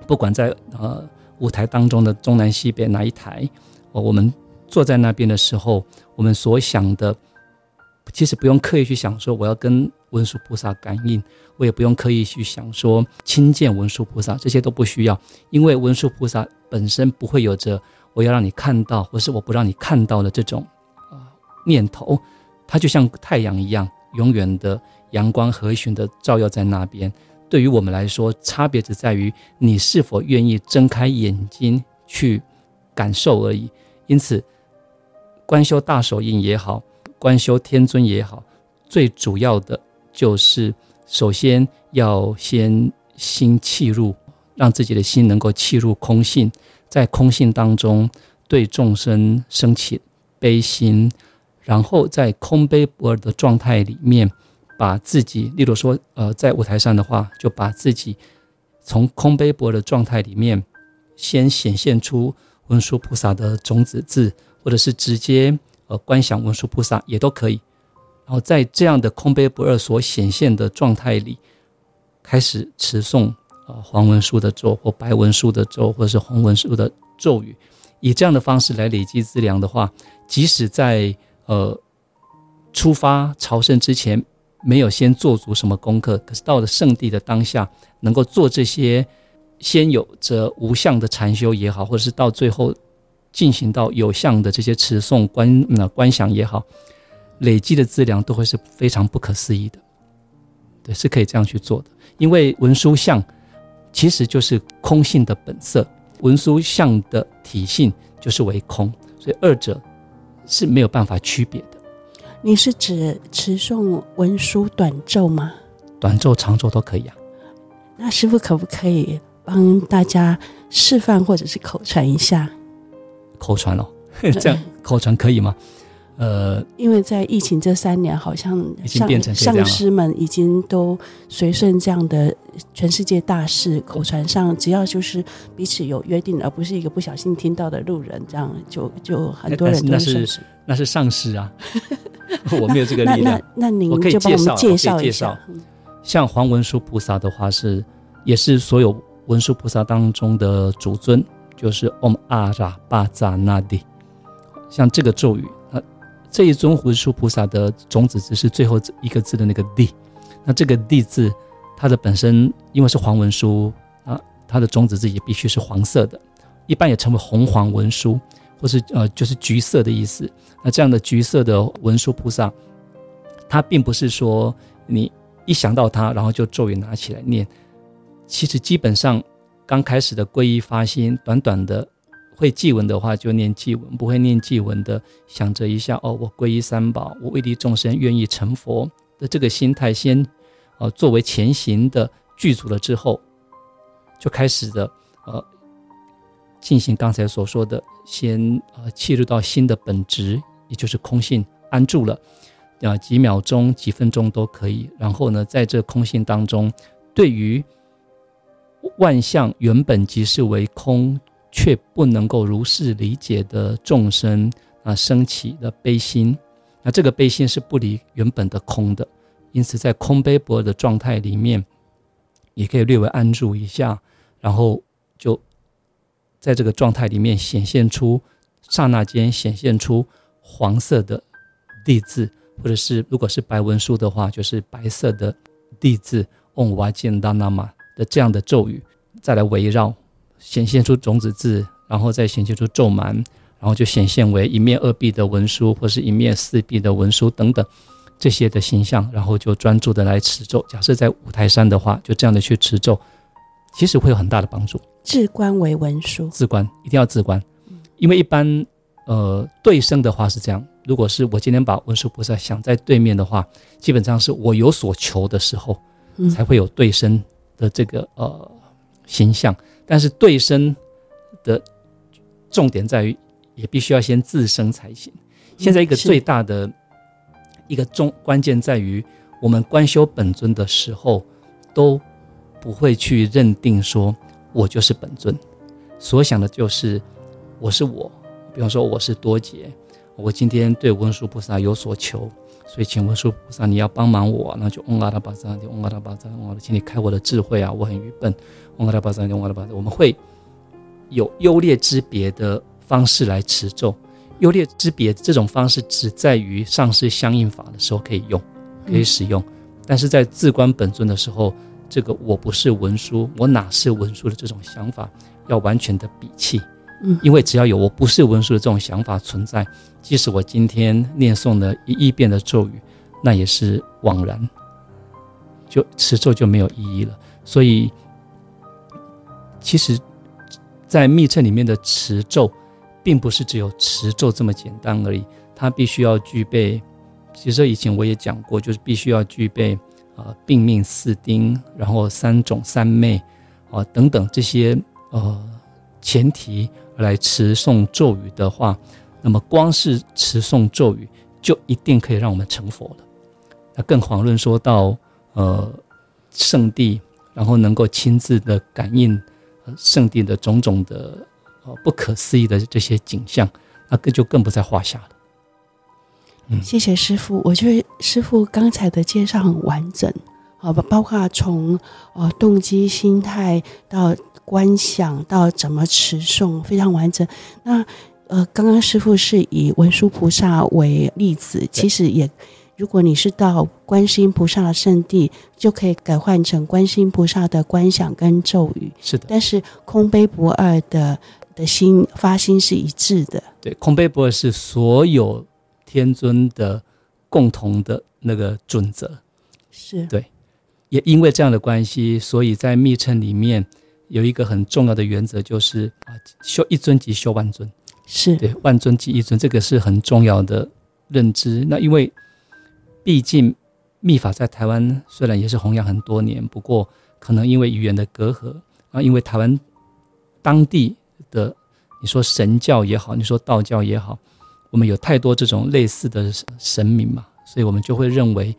不管在呃舞台当中的东南西北哪一台，哦，我们坐在那边的时候，我们所想的，其实不用刻意去想说我要跟文殊菩萨感应，我也不用刻意去想说亲见文殊菩萨，这些都不需要，因为文殊菩萨本身不会有着我要让你看到，或是我不让你看到的这种念头，它就像太阳一样，永远的阳光和煦的照耀在那边。对于我们来说，差别只在于你是否愿意睁开眼睛去感受而已。因此，观修大手印也好，观修天尊也好，最主要的就是首先要先心契入，让自己的心能够契入空性，在空性当中对众生升起悲心，然后在空悲不二的状态里面。把自己，例如说，呃，在舞台上的话，就把自己从空悲薄的状态里面，先显现出文殊菩萨的种子字，或者是直接呃观想文殊菩萨也都可以。然后在这样的空悲不二所显现的状态里，开始持诵呃黄文殊的咒或白文殊的咒，或者是红文殊的咒语，以这样的方式来累积资粮的话，即使在呃出发朝圣之前。没有先做足什么功课，可是到了圣地的当下，能够做这些，先有着无相的禅修也好，或者是到最后进行到有相的这些持诵观那观想也好，累积的资粮都会是非常不可思议的。对，是可以这样去做的，因为文殊相其实就是空性的本色，文殊相的体性就是为空，所以二者是没有办法区别的。你是指持诵文殊短咒吗？短咒、长咒都可以啊。那师傅可不可以帮大家示范或者是口传一下？口传哦，这样口传可以吗？呃，因为在疫情这三年，好像已经变成上师们已经都随顺这样的全世界大事，口传上只要就是彼此有约定，而不是一个不小心听到的路人，这样就就很多人都是那是上师啊。我没有这个力量。那那，那您就帮我们介绍一下。像黄文殊菩萨的话是，也是所有文殊菩萨当中的主尊，就是 Om 阿拉巴扎那帝。像这个咒语，那这一尊文殊菩萨的种子字是最后一个字的那个地。那这个地字，它的本身因为是黄文殊啊，它的种子字也必须是黄色的，一般也称为红黄文殊。或是呃，就是橘色的意思。那这样的橘色的文殊菩萨，它并不是说你一想到它，然后就咒语拿起来念。其实基本上刚开始的皈依发心，短短的会祭文的话就念祭文，不会念祭文的想着一下哦，我皈依三宝，我为利众生，愿意成佛的这个心态先，呃，作为前行的具足了之后，就开始的呃进行刚才所说的，先呃切入到心的本质，也就是空性安住了，啊、几秒钟、几分钟都可以，然后呢，在这空性当中，对于。万象原本即是为空，却不能够如是理解的众生啊，升起的悲心，那这个悲心是不离原本的空的，因此在空悲不二的状态里面，也可以略微安住一下，然后就在这个状态里面显现出刹那间显现出黄色的帝字，或者是如果是白文书的话，就是白色的帝字嗡哇见达那玛。的这样的咒语，再来围绕，显现出种子字，然后再显现出咒蛮，然后就显现为一面二臂的文书，或是一面四臂的文书等等这些的形象，然后就专注的来持咒。假设在五台山的话，就这样的去持咒，其实会有很大的帮助。至观为文书，至观一定要至观，因为一般呃对声的话是这样，如果是我今天把文殊菩萨想在对面的话，基本上是我有所求的时候，才会有对身。的这个呃形象，但是对身的重点在于，也必须要先自生才行。现在一个最大的一个重关键在于，我们观修本尊的时候，都不会去认定说我就是本尊，所想的就是我是我。比方说我是多杰，我今天对文殊菩萨有所求。所以，请文殊菩萨，你要帮忙我，那就嗡阿达巴扎，嗡阿达巴扎，嗡阿达，请你开我的智慧啊！我很愚笨，嗡阿达巴扎，嗡阿达巴扎。我们会有优劣之别的方式来持咒，优劣之别这种方式只在于上师相应法的时候可以用，可以使用。但是在自观本尊的时候，这个我不是文殊，我哪是文殊的这种想法，要完全的摒弃。嗯，因为只要有我不是文殊的这种想法存在，即使我今天念诵了一亿遍的咒语，那也是枉然，就持咒就没有意义了。所以，其实，在密乘里面的持咒，并不是只有持咒这么简单而已，它必须要具备。其实以前我也讲过，就是必须要具备啊，病命四丁，然后三种三昧啊等等这些呃前提。来持诵咒语的话，那么光是持诵咒语就一定可以让我们成佛了。那更遑论说到呃圣地，然后能够亲自的感应圣地的种种的呃不可思议的这些景象，那更就更不在话下了。嗯，谢谢师傅，我觉得师傅刚才的介绍很完整，好吧，包括从呃动机、心态到。观想到怎么持诵非常完整。那呃，刚刚师傅是以文殊菩萨为例子，其实也，如果你是到观世音菩萨的圣地，就可以改换成观世音菩萨的观想跟咒语。是的，但是空悲不二的的心发心是一致的。对，空悲不二是所有天尊的共同的那个准则。是对，也因为这样的关系，所以在密乘里面。有一个很重要的原则，就是啊，修一尊即修万尊，是对，万尊即一尊，这个是很重要的认知。那因为毕竟密法在台湾虽然也是弘扬很多年，不过可能因为语言的隔阂啊，因为台湾当地的你说神教也好，你说道教也好，我们有太多这种类似的神明嘛，所以我们就会认为，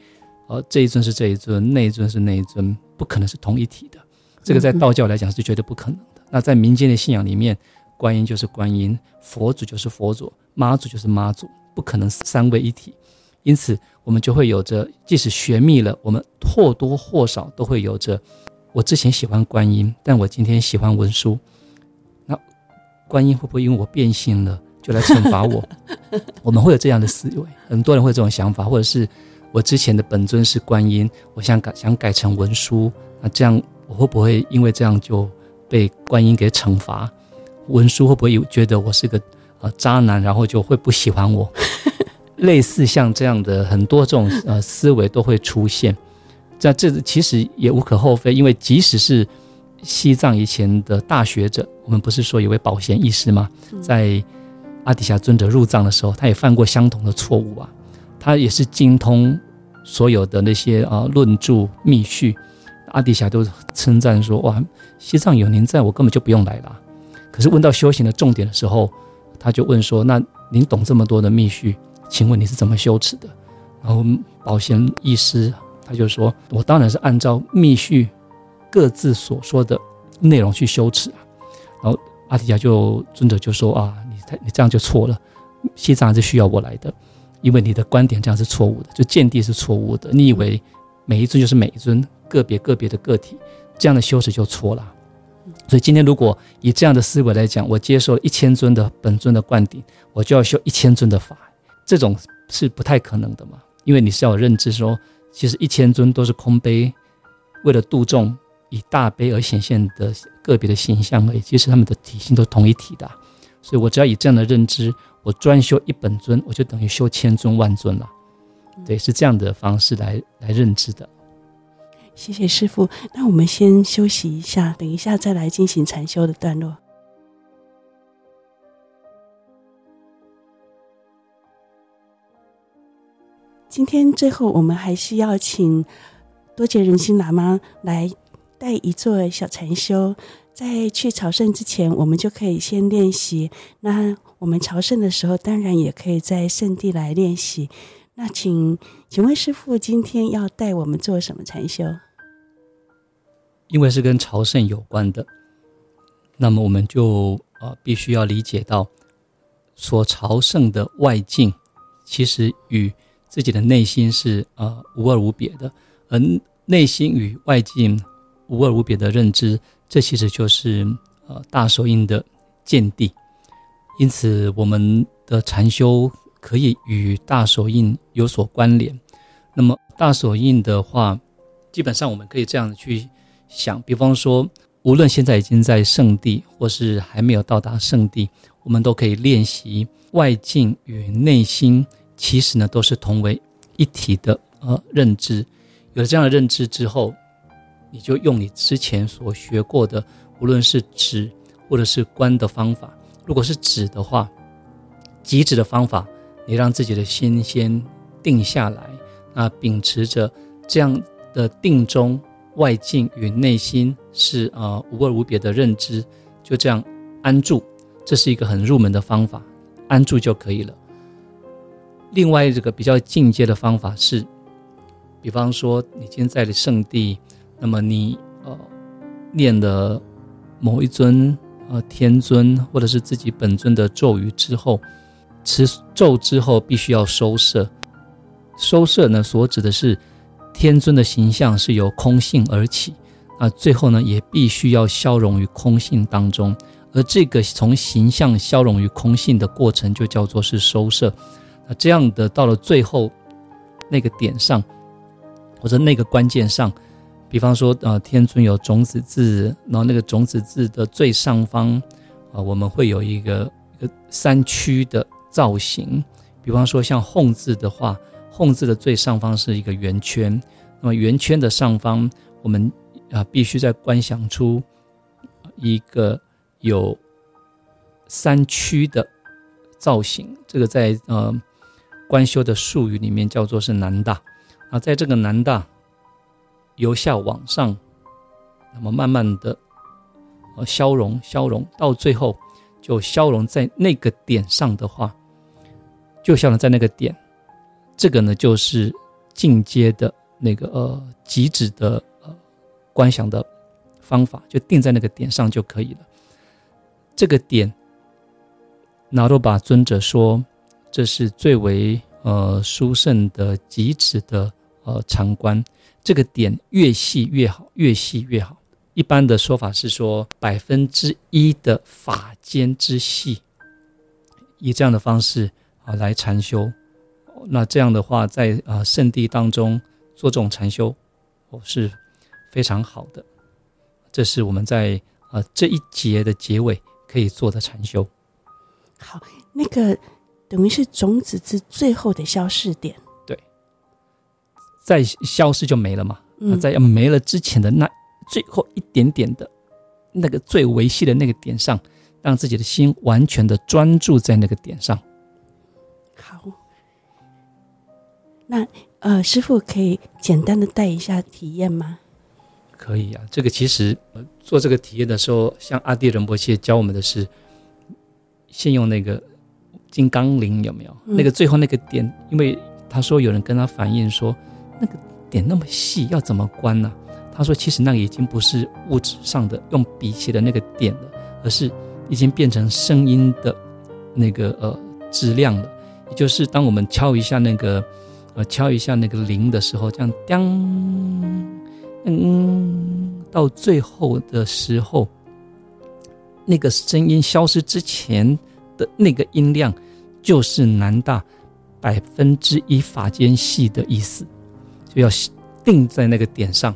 呃，这一尊是这一尊，那一尊是那一尊，不可能是同一体的。这个在道教来讲是绝对不可能的。那在民间的信仰里面，观音就是观音，佛祖就是佛祖，妈祖就是妈祖，不可能三位一体。因此，我们就会有着，即使学密了，我们或多或少都会有着。我之前喜欢观音，但我今天喜欢文殊，那观音会不会因为我变性了就来惩罚我？我们会有这样的思维，很多人会有这种想法，或者是我之前的本尊是观音，我想改想改成文殊，那这样。我会不会因为这样就被观音给惩罚？文殊会不会觉得我是个呃渣男，然后就会不喜欢我？类似像这样的很多这种呃思维都会出现。这这其实也无可厚非，因为即使是西藏以前的大学者，我们不是说有位宝贤义师吗？在阿底峡尊者入藏的时候，他也犯过相同的错误啊。他也是精通所有的那些啊论著密续，阿底峡都称赞说：“哇，西藏有您在，我根本就不用来了。”可是问到修行的重点的时候，他就问说：“那您懂这么多的密续，请问你是怎么修持的？”然后宝贤义师他就说：“我当然是按照密续各自所说的内容去修持啊。”然后阿底峡就尊者就说：“啊，你太你这样就错了，西藏还是需要我来的。”因为你的观点这样是错误的，就见地是错误的。你以为每一尊就是每一尊个别个别的个体，这样的修持就错了。所以今天如果以这样的思维来讲，我接受一千尊的本尊的灌顶，我就要修一千尊的法，这种是不太可能的嘛。因为你是要有认知说，其实一千尊都是空杯，为了度众以大悲而显现的个别的形象而已。其实他们的体性都同一体的，所以我只要以这样的认知。我专修一本尊，我就等于修千尊万尊了。对，是这样的方式来来认知的。谢谢师傅。那我们先休息一下，等一下再来进行禅修的段落。今天最后，我们还是要请多杰仁心喇嘛来带一座小禅修。在去朝圣之前，我们就可以先练习。那我们朝圣的时候，当然也可以在圣地来练习。那请请问师傅，今天要带我们做什么禅修？因为是跟朝圣有关的，那么我们就呃必须要理解到，所朝圣的外境，其实与自己的内心是呃无二无别的，而内心与外境无二无别的认知。这其实就是呃大手印的见地，因此我们的禅修可以与大手印有所关联。那么大手印的话，基本上我们可以这样去想，比方说，无论现在已经在圣地，或是还没有到达圣地，我们都可以练习外境与内心，其实呢都是同为一体的呃认知。有了这样的认知之后，你就用你之前所学过的，无论是止或者是观的方法。如果是止的话，即止的方法，你让自己的心先定下来，那秉持着这样的定中，外境与内心是、呃、无二无别的认知，就这样安住。这是一个很入门的方法，安住就可以了。另外这个比较进阶的方法是，比方说你今天在的圣地。那么你呃念了某一尊呃天尊或者是自己本尊的咒语之后，持咒之后必须要收摄。收摄呢，所指的是天尊的形象是由空性而起啊，最后呢也必须要消融于空性当中。而这个从形象消融于空性的过程，就叫做是收摄。那这样的到了最后那个点上，或者那个关键上。比方说，呃，天尊有种子字，然后那个种子字的最上方，啊、我们会有一个一个三曲的造型。比方说，像弘字的话，弘字的最上方是一个圆圈，那么圆圈的上方，我们啊、必须再观想出一个有三曲的造型。这个在呃观修的术语里面叫做是南大。啊，在这个南大。由下往上，那么慢慢的，呃，消融消融，到最后就消融在那个点上的话，就像在那个点，这个呢就是进阶的那个呃极致的呃观想的方法，就定在那个点上就可以了。这个点，拿罗巴尊者说，这是最为呃殊胜的极致的呃禅观。这个点越细越好，越细越好。一般的说法是说百分之一的法间之细，以这样的方式啊来禅修。那这样的话，在啊圣地当中做这种禅修，哦是非常好的。这是我们在啊这一节的结尾可以做的禅修。好，那个等于是种子之最后的消逝点。对，在消失就没了嘛？那在没了之前的那最后一点点的那个最维系的那个点上，让自己的心完全的专注在那个点上。好，那呃，师傅可以简单的带一下体验吗？可以啊，这个其实做这个体验的时候，像阿底仁波切教我们的是，先用那个金刚铃有没有？嗯、那个最后那个点，因为他说有人跟他反映说，那个点那么细，要怎么关呢、啊？他说其实那个已经不是物质上的用笔写的那个点了，而是已经变成声音的那个呃质量了。就是当我们敲一下那个，呃，敲一下那个铃的时候，这样当，嗯，到最后的时候，那个声音消失之前的那个音量，就是南大百分之一法间系的意思，就要定在那个点上。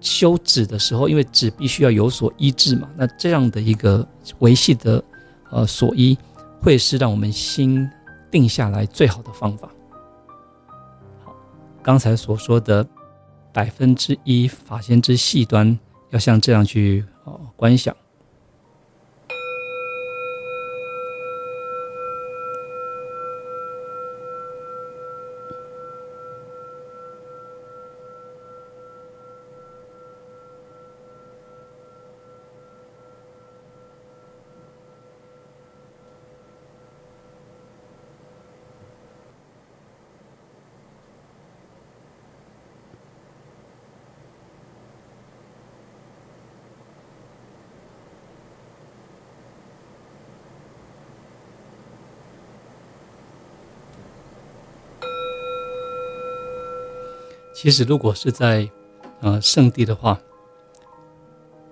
修止的时候，因为止必须要有所依止嘛，那这样的一个维系的呃所依。会是让我们心定下来最好的方法。好，刚才所说的百分之一法仙之细端，要像这样去哦观想。其实，如果是在呃圣地的话，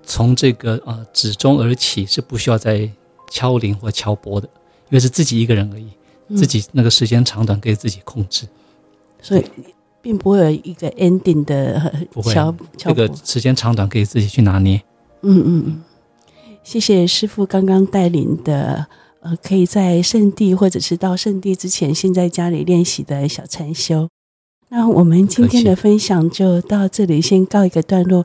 从这个呃指中而起是不需要再敲铃或敲钵的，因为是自己一个人而已，嗯、自己那个时间长短可以自己控制，所以并不会有一个 ending 的敲敲。这个时间长短可以自己去拿捏。嗯嗯嗯，谢谢师傅刚刚带领的呃，可以在圣地或者是到圣地之前，先在家里练习的小禅修。那我们今天的分享就到这里，先告一个段落。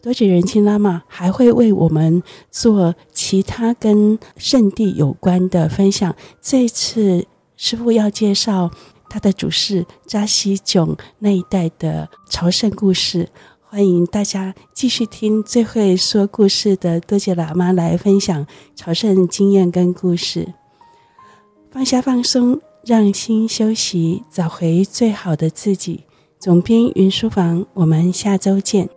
多吉仁钦喇嘛还会为我们做其他跟圣地有关的分享。这次师傅要介绍他的主事扎西囧那一带的朝圣故事，欢迎大家继续听最会说故事的多吉喇嘛来分享朝圣经验跟故事。放下放松。让心休息，找回最好的自己。总编云书房，我们下周见。